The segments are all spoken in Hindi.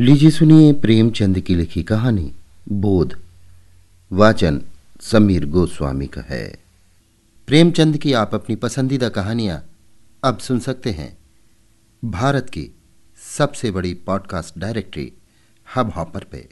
लीजिए सुनिए प्रेमचंद की लिखी कहानी, बोध। वाचन समीर गोस्वामी का है। प्रेमचंद की आप अपनी पसंदीदा कहानियाँ अब सुन सकते हैं। भारत की सबसे बड़ी पॉडकास्ट डायरेक्टरी हब हॉपर पे।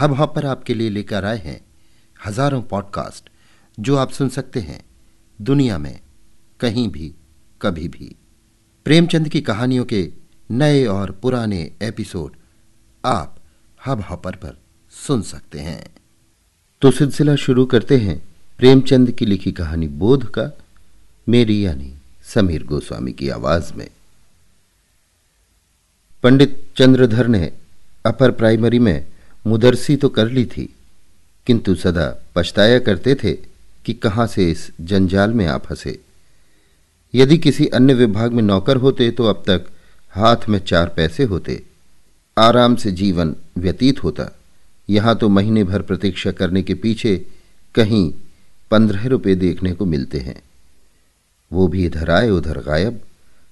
हब हॉपर आपके लिए लेकर आए हैं हज़ारों पॉडकास्ट जो आप सुन सकते हैं दुनिया में कहीं भी, कभी भी। प्रेमचंद की कहानियों के नए और पुराने एपिसोड आप हब हॉपर पर सुन सकते हैं। तो सिलसिला शुरू करते हैं प्रेमचंद की लिखी कहानी बोध का, मेरी यानी समीर गोस्वामी की आवाज़ में। पंडित चंद्रधर ने अपर प्राइमरी में मुदरसी तो कर ली थी, किंतु सदा पछताया करते थे कि कहाँ से इस जंजाल में आ फंसे। यदि किसी अन्य विभाग में नौकर होते तो अब तक हाथ में चार पैसे होते, आराम से जीवन व्यतीत होता। यहाँ तो महीने भर प्रतीक्षा करने के पीछे कहीं पंद्रह रुपये देखने को मिलते हैं। वो भी इधर आए, उधर गायब।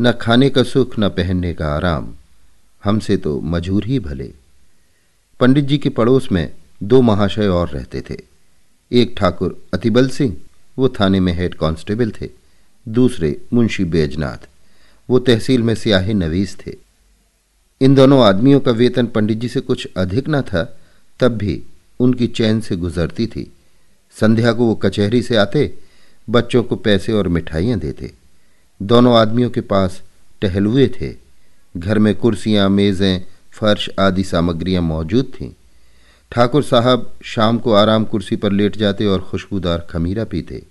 न खाने का सुख, न पहनने का आराम। हमसे तो मजूर ही भले। पंडित जी के पड़ोस में दो महाशय और रहते थे। एक ठाकुर अतिबल सिंह, वो थाने में हेड कांस्टेबल थे। दूसरे मुंशी बैजनाथ। वो तहसील में सियाही नवीस थे। इन दोनों आदमियों का वेतन पंडित जी से कुछ अधिक न था, तब भी उनकी चैन से गुजरती थी। संध्या को वो कचहरी से आते, बच्चों को पैसे और मिठाइयाँ देते। दोनों आदमियों के पास टहलुए थे। घर में कुर्सियाँ, मेज़ें, फर्श आदि सामग्रियाँ मौजूद थीं। ठाकुर साहब शाम को आराम कुर्सी पर लेट जाते और खुशबूदार खमीरा पीते।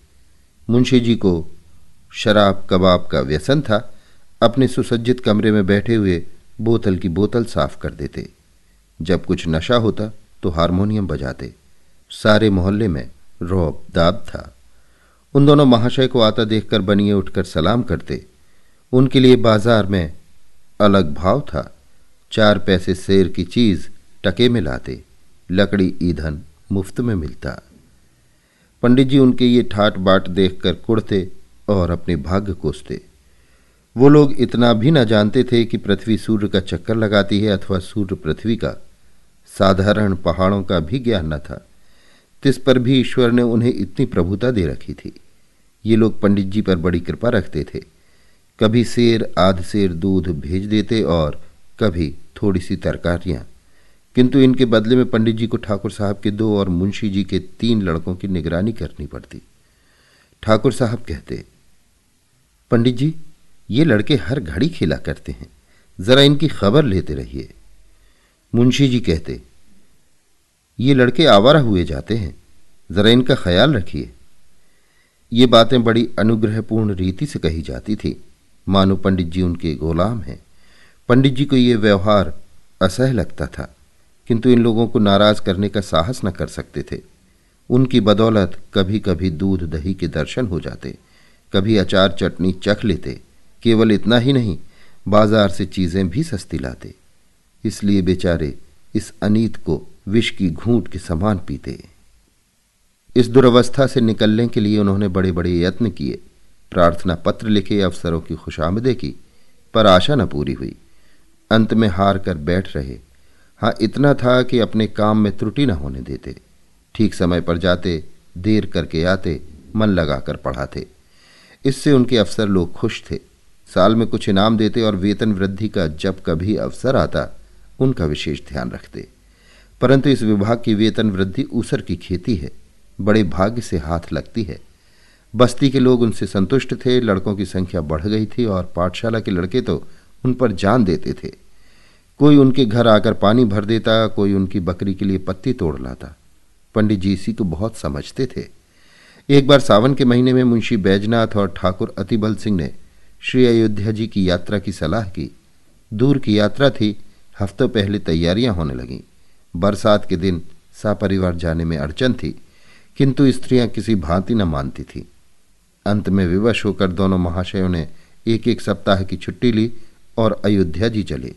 मुंशी जी को शराब कबाब का व्यसन था अपने सुसज्जित कमरे में बैठे हुए बोतल की बोतल साफ़ कर देते। जब कुछ नशा होता तो हारमोनियम बजाते। सारे मोहल्ले में रौब दाब था। उन दोनों महाशय को आता देखकर बनिए उठकर सलाम करते। उनके लिए बाज़ार में अलग भाव था। चार पैसे शेर की चीज़ टके में लाते। लकड़ी ईंधन मुफ़्त में मिलता। पंडित जी उनके ये ठाट बाट देखकर कुड़ते और अपने भाग्य कोसते। वो लोग इतना भी न जानते थे कि पृथ्वी सूर्य का चक्कर लगाती है अथवा सूर्य पृथ्वी का। साधारण पहाड़ों का भी ज्ञान न था। तिस पर भी ईश्वर ने उन्हें इतनी प्रभुता दे रखी थी। ये लोग पंडित जी पर बड़ी कृपा रखते थे। कभी शेर, आध शेर दूध भेज देते और कभी थोड़ी सी तरकारियाँ। किंतु इनके बदले में पंडित जी को ठाकुर साहब के दो और मुंशी जी के तीन लड़कों की निगरानी करनी पड़ती। ठाकुर साहब कहते, पंडित जी ये लड़के हर घड़ी खेला करते हैं। जरा इनकी खबर लेते रहिए। मुंशी जी कहते, ये लड़के आवारा हुए जाते हैं। जरा इनका ख्याल रखिए। ये बातें बड़ी अनुग्रहपूर्ण रीति से कही जाती थी। मानो पंडित जी उनके गोलाम हैं। पंडित जी को ये व्यवहार असह लगता था, किंतु इन लोगों को नाराज़ करने का साहस न कर सकते थे। उनकी बदौलत कभी कभी दूध दही के दर्शन हो जाते, कभी अचार चटनी चख लेते केवल इतना ही नहीं, बाज़ार से चीज़ें भी सस्ती लाते। इसलिए बेचारे इस अनीत को विष की घूंट के समान पीते। इस दुर्वस्था से निकलने के लिए उन्होंने बड़े बड़े यत्न किए। प्रार्थना पत्र लिखे, अफसरों की खुशामदे की पर आशा न पूरी हुई। अंत में हार कर बैठ रहे। हाँ इतना था कि अपने काम में त्रुटि न होने देते। ठीक समय पर जाते, देर करके आते, मन लगाकर पढ़ाते। इससे उनके अफसर लोग खुश थे। साल में कुछ इनाम देते और वेतन वृद्धि का जब कभी अवसर आता, उनका विशेष ध्यान रखते। परंतु इस विभाग की वेतन वृद्धि ऊसर की खेती है, बड़े भाग्य से हाथ लगती है। बस्ती के लोग उनसे संतुष्ट थे, लड़कों की संख्या बढ़ गई थी और पाठशाला के लड़के तो उन पर जान देते थे। कोई उनके घर आकर पानी भर देता, कोई उनकी बकरी के लिए पत्ती तोड़ लाता। पंडित जी इसी को बहुत समझते थे। एक बार सावन के महीने में मुंशी बैजनाथ और ठाकुर अतिबल सिंह ने श्री अयोध्या जी की यात्रा की सलाह की। दूर की यात्रा थी, हफ्तों पहले तैयारियाँ होने लगीं। बरसात के दिन सापरिवार जाने में अड़चन थी, किंतु स्त्रियाँ किसी भांति न मानती थी। अंत में विवश होकर दोनों महाशयों ने एक एक सप्ताह की छुट्टी ली और अयोध्या जी चले।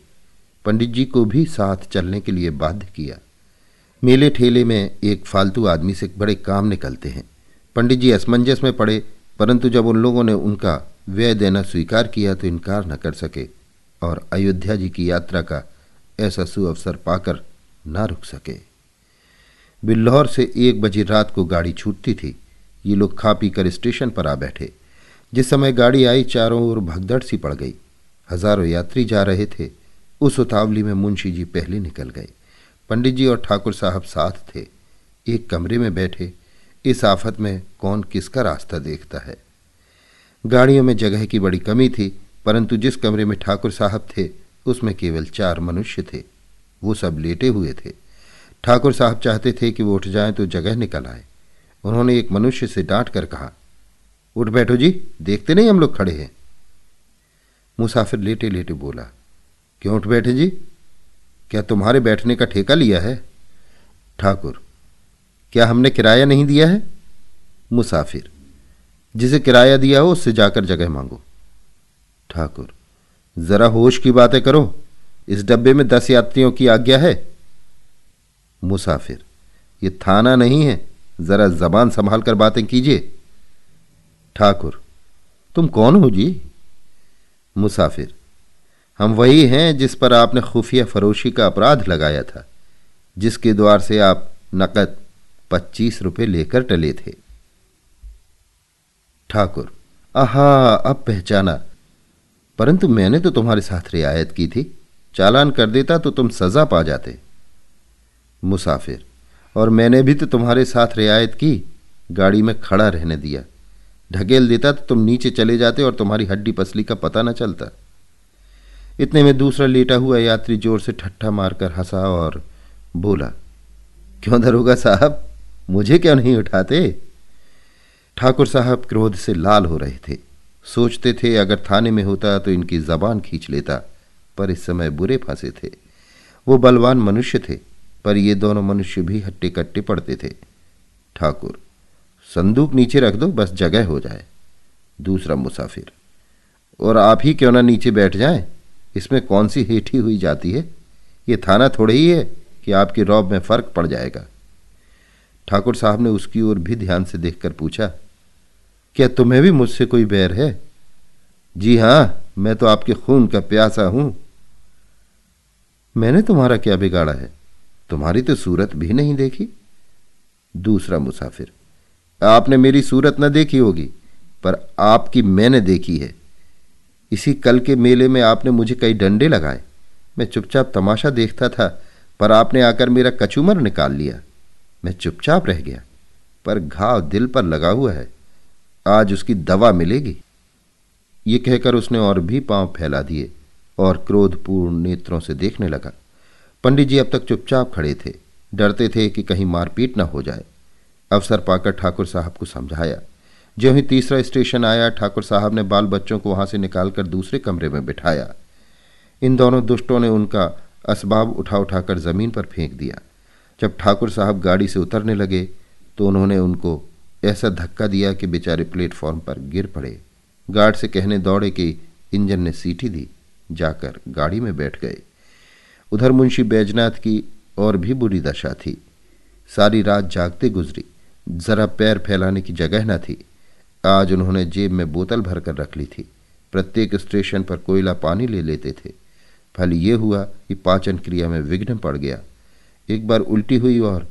पंडित जी को भी साथ चलने के लिए बाध्य किया। मेले ठेले में एक फालतू आदमी से बड़े काम निकलते हैं। पंडित जी असमंजस में पड़े, परंतु जब उन लोगों ने उनका व्यय देना स्वीकार किया तो इनकार न कर सके, और अयोध्या जी की यात्रा का ऐसा सुअवसर पाकर ना रुक सके। बिल्लौर से एक बजे रात को गाड़ी छूटती थी। ये लोग खा पी कर स्टेशन पर आ बैठे। जिस समय गाड़ी आई, चारों ओर भगदड़ सी पड़ गई। हज़ारों यात्री जा रहे थे। उस उतावली में मुंशी जी पहले निकल गए। पंडित जी और ठाकुर साहब साथ थे। एक कमरे में बैठे। इस आफत में कौन किसका रास्ता देखता है? गाड़ियों में जगह की बड़ी कमी थी, परंतु जिस कमरे में ठाकुर साहब थे, उसमें केवल चार मनुष्य थे। वो सब लेटे हुए थे। ठाकुर साहब चाहते थे कि वो उठ जाएँ तो जगह निकल आए। उन्होंने एक मनुष्य से डांट कर कहा, उठ बैठो जी, देखते नहीं हम लोग खड़े हैं? मुसाफिर लेटे लेटे बोला, क्यों उठ बैठे जी? क्या तुम्हारे बैठने का ठेका लिया है? ठाकुर, क्या हमने किराया नहीं दिया है? मुसाफिर जिसे किराया दिया हो, उससे जाकर जगह मांगो। ठाकुर, जरा होश की बातें करो। इस डब्बे में दस यात्रियों की आज्ञा है। मुसाफिर, ये थाना नहीं है। जरा जबान संभाल कर बातें कीजिए। ठाकुर, तुम कौन हो जी? मुसाफिर, हम वही हैं जिस पर आपने खुफिया फरोशी का अपराध लगाया था, जिसके द्वार से आप नकद पच्चीस रुपए लेकर टले थे। ठाकुर, आहा, अब पहचाना। परंतु मैंने तो तुम्हारे साथ रियायत की थी। चालान कर देता तो तुम सजा पा जाते। मुसाफिर, और मैंने भी तो तुम्हारे साथ रियायत की। गाड़ी में खड़ा रहने दिया। ढकेल देता तो तुम नीचे चले जाते और तुम्हारी हड्डी पसली का पता न चलता। इतने में दूसरा लेटा हुआ यात्री ज़ोर से ठट्ठा मारकर हंसा और बोला, क्यों दरोगा साहब? मुझे क्यों नहीं उठाते? ठाकुर साहब क्रोध से लाल हो रहे थे। सोचते थे, अगर थाने में होता तो इनकी जबान खींच लेता, पर इस समय बुरे फंसे थे। वो बलवान मनुष्य थे, पर ये दोनों मनुष्य भी हट्टे कट्टे पड़ते थे। ठाकुर, संदूक नीचे रख दो, बस जगह हो जाए। दूसरा मुसाफिर, और आप ही क्यों ना नीचे बैठ जाएँ? इसमें कौन सी हेठी हुई जाती है? ये थाना थोड़े ही है कि आपकी रौब में फ़र्क पड़ जाएगा। ठाकुर साहब ने उसकी ओर भी ध्यान से देखकर पूछा क्या तुम्हें भी मुझसे कोई बैर है? जी हाँ, मैं तो आपके खून का प्यासा हूँ। मैंने तुम्हारा क्या बिगाड़ा है? तुम्हारी तो सूरत भी नहीं देखी। दूसरा मुसाफिर, आपने मेरी सूरत न देखी होगी, पर आपकी मैंने देखी है। इसी कल के मेले में आपने मुझे कई डंडे लगाए। मैं चुपचाप तमाशा देखता था, पर आपने आकर मेरा कचूमर निकाल लिया। मैं चुपचाप रह गया, पर घाव दिल पर लगा हुआ है। आज उसकी दवा मिलेगी। ये कहकर उसने और भी पाँव फैला दिए और क्रोधपूर्ण नेत्रों से देखने लगा। पंडित जी अब तक चुपचाप खड़े थे। डरते थे कि कहीं मारपीट न हो जाए। अवसर पाकर ठाकुर साहब को समझाया। जो ही तीसरा स्टेशन आया, ठाकुर साहब ने बाल बच्चों को वहाँ से निकालकर दूसरे कमरे में बिठाया। इन दोनों दुष्टों ने उनका असबाब उठा उठाकर ज़मीन पर फेंक दिया। जब ठाकुर साहब गाड़ी से उतरने लगे तो उन्होंने उनको ऐसा धक्का दिया कि बेचारे प्लेटफॉर्म पर गिर पड़े। गार्ड से कहने दौड़े कि इंजन ने सीटी दी, जाकर गाड़ी में बैठ गए। उधर मुंशी बैजनाथ की और भी बुरी दशा थी। सारी रात जागते गुजरी। जरा पैर फैलाने की जगह न थी। आज उन्होंने जेब में बोतल भरकर रख ली थी। प्रत्येक स्टेशन पर कोयला पानी ले लेते थे। फल ये हुआ कि पाचन क्रिया में विघ्न पड़ गया। एक बार उल्टी हुई और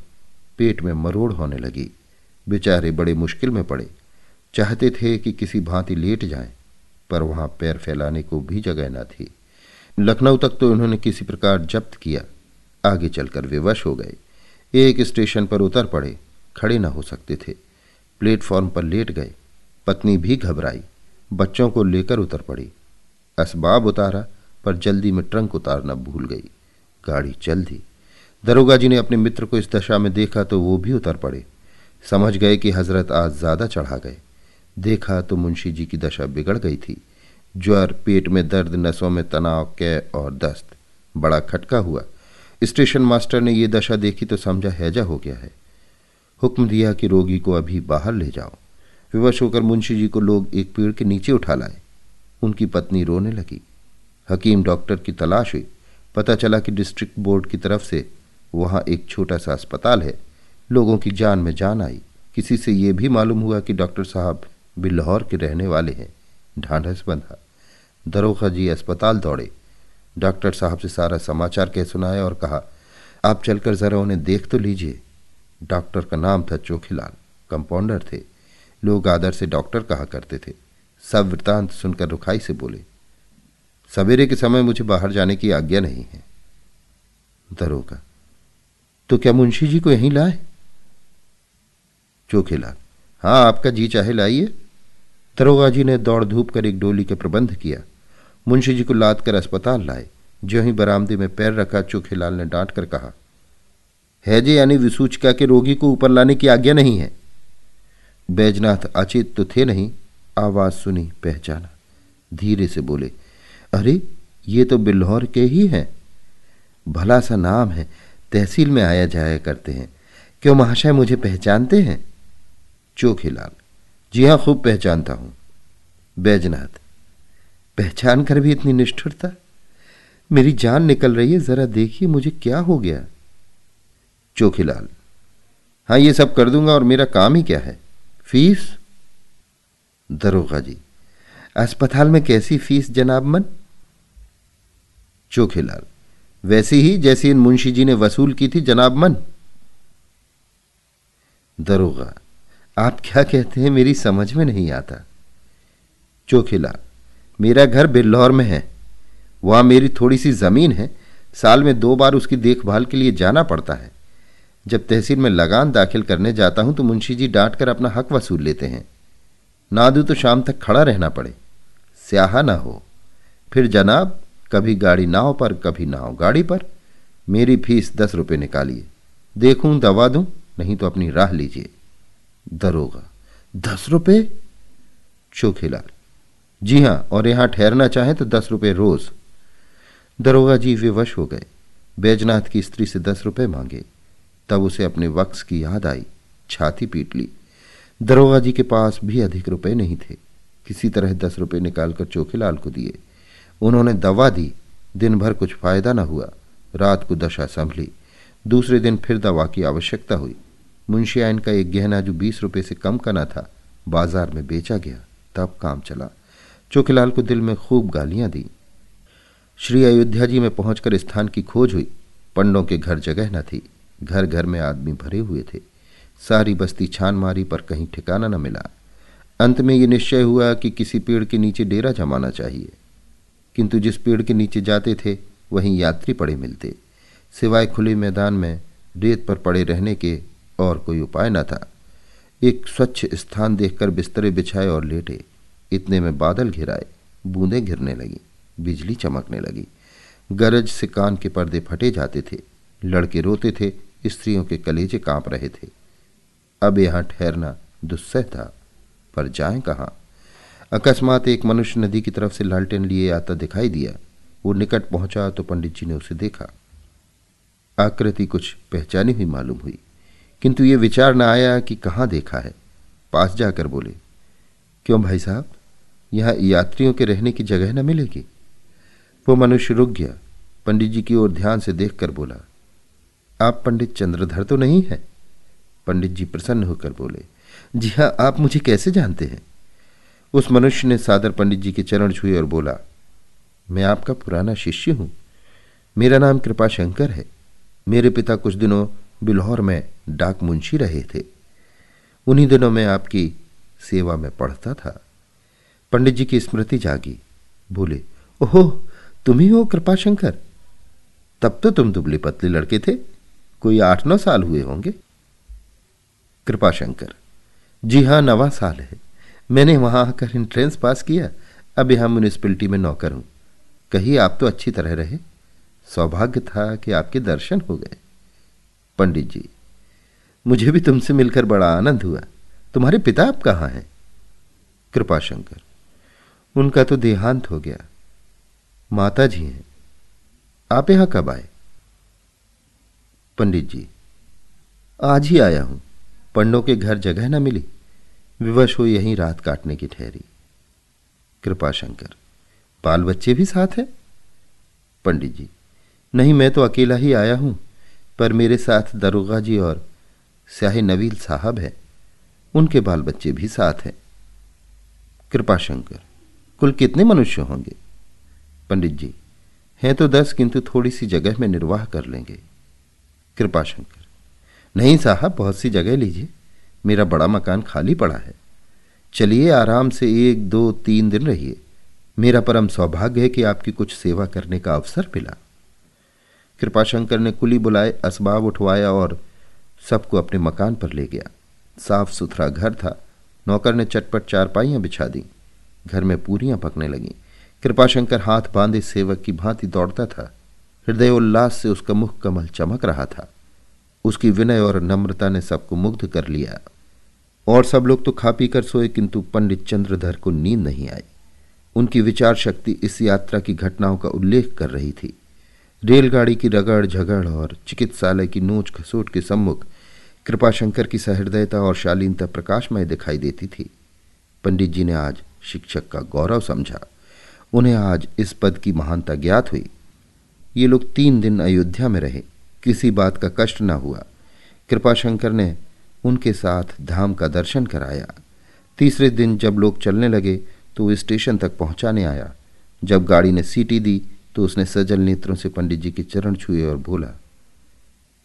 पेट में मरोड़ होने लगी। बेचारे बड़े मुश्किल में पड़े। चाहते थे कि किसी भांति लेट जाएँ, पर वहाँ पैर फैलाने को भी जगह न थी। लखनऊ तक तो उन्होंने किसी प्रकार जब्त किया। आगे चलकर विवश हो गए। एक स्टेशन पर उतर पड़े खड़े न हो सकते थे। प्लेटफॉर्म पर लेट गए। पत्नी भी घबराई। बच्चों को लेकर उतर पड़ी। असबाब उतारा पर जल्दी में ट्रंक उतारना भूल गई। गाड़ी चल दी। दरोगा जी ने अपने मित्र को इस दशा में देखा तो वो भी उतर पड़े। समझ गए कि हज़रत आज ज़्यादा चढ़ा गए। देखा तो मुंशी जी की दशा बिगड़ गई थी। ज्वर पेट में दर्द, नसों में तनाव, कै और दस्त। बड़ा खटका हुआ। स्टेशन मास्टर ने यह दशा देखी तो समझा हैजा हो गया है। हुक्म दिया कि रोगी को अभी बाहर ले जाओ। विवश होकर मुंशी जी को लोग एक पेड़ के नीचे उठा लाए। उनकी पत्नी रोने लगी। हकीम डॉक्टर की तलाश हुई। पता चला कि डिस्ट्रिक्ट बोर्ड की तरफ़ से वहाँ एक छोटा सा अस्पताल है। लोगों की जान में जान आई। किसी से यह भी मालूम हुआ कि डॉक्टर साहब भी लाहौर के रहने वाले हैं। ढांढस बंधा। दरोखा जी अस्पताल दौड़े। डॉक्टर साहब से सारा समाचार कह सुनाया और कहा, आप चलकर जरा उन्हें देख तो लीजिए। डॉक्टर का नाम था चोखीलाल। कंपाउंडर थे। लोग आदर से डॉक्टर कहा करते थे। सब वृतांत सुनकर रुखाई से बोले, सवेरे के समय मुझे बाहर जाने की आज्ञा नहीं है। दरोगा तो क्या मुंशी जी को यहीं लाए? चोखेलाल हाँ आपका जी चाहे, लाइए। दरोगा जी ने दौड़ धूप कर एक डोली के प्रबंध किया। मुंशी जी को लाद कर अस्पताल लाए। जो ही बरामदे में पैर रखा चोखेलाल ने डांट कर कहा, है जी, यानी विसूचिका के रोगी को ऊपर लाने की आज्ञा नहीं है? बैजनाथ अचित तो थे नहीं। आवाज़ सुनी, पहचाना। धीरे से बोले, अरे, ये तो बिल्हौर के ही हैं। भला सा नाम है, तहसील में आया जाया करते हैं। क्यों महाशय मुझे पहचानते हैं? चोखीलाल जी हाँ खूब पहचानता हूँ। बैजनाथ, पहचान कर भी इतनी निष्ठुरता? मेरी जान निकल रही है, जरा देखिए मुझे क्या हो गया। चोखीलाल हाँ ये सब कर दूँगा और मेरा काम ही क्या है? फ़ीस? दरोगा जी, अस्पताल में कैसी फ़ीस जनाब मन? चोखेलाल वैसी ही जैसी इन मुंशी जी ने वसूल की थी जनाब मन। दरोगा आप क्या कहते हैं, मेरी समझ में नहीं आता। चोखिला, मेरा घर बिल्लौर में है। वहाँ मेरी थोड़ी सी ज़मीन है। साल में दो बार उसकी देखभाल के लिए जाना पड़ता है। जब तहसील में लगान दाखिल करने जाता हूँ तो मुंशी जी डांट कर अपना हक वसूल लेते हैं। ना दू तो शाम तक खड़ा रहना पड़े। स्याहा ना हो। फिर जनाब, कभी गाड़ी नाव पर, कभी नाव गाड़ी पर। मेरी फ़ीस दस रुपये निकालिए। देखूँ, दवा दूँ, नहीं तो अपनी राह लीजिए। दरोगा दस रुपये चोखेलाल जी हाँ, और यहाँ ठहरना चाहे तो दस रुपये रोज। दरोगा जी विवश हो गए। बैजनाथ की स्त्री से दस रुपये मांगे। तब उसे अपने वक्स की याद आई। छाती पीट ली। दरोगा जी के पास भी अधिक रुपए नहीं थे। किसी तरह दस रुपये निकालकर चोखेलाल को दिए। उन्होंने दवा दी। दिन भर कुछ फ़ायदा न हुआ। रात को दशा संभली। दूसरे दिन फिर दवा की आवश्यकता हुई। मुंशियाइन का एक गहना जो बीस रुपये से कम का न था, बाज़ार में बेचा गया, तब काम चला। चोखिलाल को दिल में खूब गालियाँ दी। श्री अयोध्या जी में पहुंचकर स्थान की खोज हुई। पंडों के घर जगह न थी घर घर में आदमी भरे हुए थे। सारी बस्ती छान मारी पर कहीं ठिकाना न मिला। अंत में ये निश्चय हुआ कि किसी पेड़ के नीचे डेरा जमाना चाहिए। किंतु जिस पेड़ के नीचे जाते थे, वहीं यात्री पड़े मिलते। सिवाय खुले मैदान में, रेत पर पड़े रहने के और कोई उपाय न था। एक स्वच्छ स्थान देखकर बिस्तरे बिछाए और लेटे। इतने में बादल घिराए, बूंदें गिरने लगी, बिजली चमकने लगी। गरज से कान के पर्दे फटे जाते थे। लड़के रोते थे, स्त्रियों के कलेजे काँप रहे थे। अब यहाँ ठहरना दुस्सह था, पर जाएँ कहाँ? अकस्मात एक मनुष्य नदी की तरफ़ से लालटेन लिए आता दिखाई दिया। वो निकट पहुँचा तो पंडित जी ने उसे देखा। आकृति कुछ पहचानी हुई मालूम हुई। किंतु ये विचार न आया कि कहाँ देखा है। पास जाकर बोले, क्यों भाई साहब? यहाँ यात्रियों के रहने की जगह न मिलेगी? वो मनुष्य रुक गया। पंडित जी की ओर ध्यान से देखकर बोला, आप पंडित चंद्रधर तो नहीं है? पंडित जी प्रसन्न होकर बोले, जी हाँ आप मुझे कैसे जानते हैं? उस मनुष्य ने सादर पंडित जी के चरण छुए और बोला, मैं आपका पुराना शिष्य हूँ। मेरा नाम कृपा शंकर है। मेरे पिता कुछ दिनों बिल्हौर में डाक मुंशी रहे थे। उन्हीं दिनों में आपकी सेवा में पढ़ता था। पंडित जी की स्मृति जागी। बोले, ओहो, तुम ही हो कृपाशंकर? तब तो तुम दुबले पतले लड़के थे। कोई आठ नौ साल हुए होंगे। कृपाशंकर, जी हाँ, नवा साल है। मैंने वहाँ आकर इंट्रेंस पास किया। अब यहाँ म्यूनिसपैलिटी में नौकर हूँ। कही आप तो अच्छी तरह रहे। सौभाग्य था कि आपके दर्शन हो गए। पंडित जी, मुझे भी तुमसे मिलकर बड़ा आनंद हुआ। तुम्हारे पिता आप कहाँ हैं? कृपाशंकर उनका तो देहांत हो गया। माता जी हैं। आप यहाँ कब आए? पंडित जी, आज ही आया हूँ। पंडों के घर जगह ना मिली। विवश हो यहीं रात काटने की ठहरी। कृपाशंकर बाल बच्चे भी साथ हैं? पंडित जी, नहीं, मैं तो अकेला ही आया हूँ। पर मेरे साथ दरोगा जी और स्याही नवील साहब हैं। उनके बाल बच्चे भी साथ हैं। कृपाशंकर कुल कितने मनुष्य होंगे? पंडित जी, हैं तो दस, किंतु थोड़ी सी जगह में निर्वाह कर लेंगे। कृपाशंकर नहीं साहब बहुत सी जगह लीजिए। मेरा बड़ा मकान खाली पड़ा है। चलिए, आराम से एक, दो, तीन दिन रहिए। मेरा परम सौभाग्य है कि आपकी कुछ सेवा करने का अवसर मिला। कृपाशंकर ने कुली बुलाए, असबाब उठवाया और सबको अपने मकान पर ले गया। साफ़ सुथरा घर था। नौकर ने चटपट चारपाइयाँ बिछा दी। घर में पूरियाँ पकने लगीं। कृपाशंकर हाथ बांधे सेवक की भांति दौड़ता था। हृदय उल्लास से उसका मुख कमल चमक रहा था। उसकी विनय और नम्रता ने सबको मुग्ध कर लिया। और सब लोग तो खा पी कर सोए, किंतु पंडित चंद्रधर को नींद नहीं आई। उनकी विचार शक्ति इस यात्रा की घटनाओं का उल्लेख कर रही थी। रेलगाड़ी की रगड़ झगड़ और चिकित्सालय की नोच खसोट के सम्मुख कृपाशंकर की सहृदयता और शालीनता प्रकाशमय दिखाई देती थी। पंडित जी ने आज शिक्षक का गौरव समझा। उन्हें आज इस पद की महानता ज्ञात हुई। ये लोग तीन दिन अयोध्या में रहे। किसी बात का कष्ट न हुआ। कृपाशंकर ने उनके साथ धाम का दर्शन कराया। तीसरे दिन जब लोग चलने लगे तो स्टेशन तक पहुँचाने आया। जब गाड़ी ने सीटी दी तो उसने सजल नेत्रों से पंडित जी के चरण छुए और बोला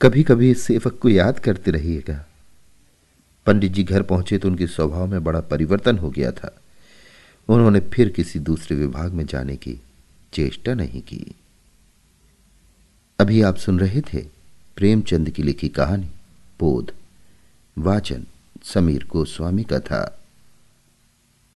कभी कभी इस सेवक को याद करते रहिएगा। पंडित जी घर पहुँचे तो उनके स्वभाव में बड़ा परिवर्तन हो गया था। उन्होंने फिर किसी दूसरे विभाग में जाने की चेष्टा नहीं की। अभी आप सुन रहे थे प्रेमचंद की लिखी कहानी, बोध, वाचन, समीर गोस्वामी का था।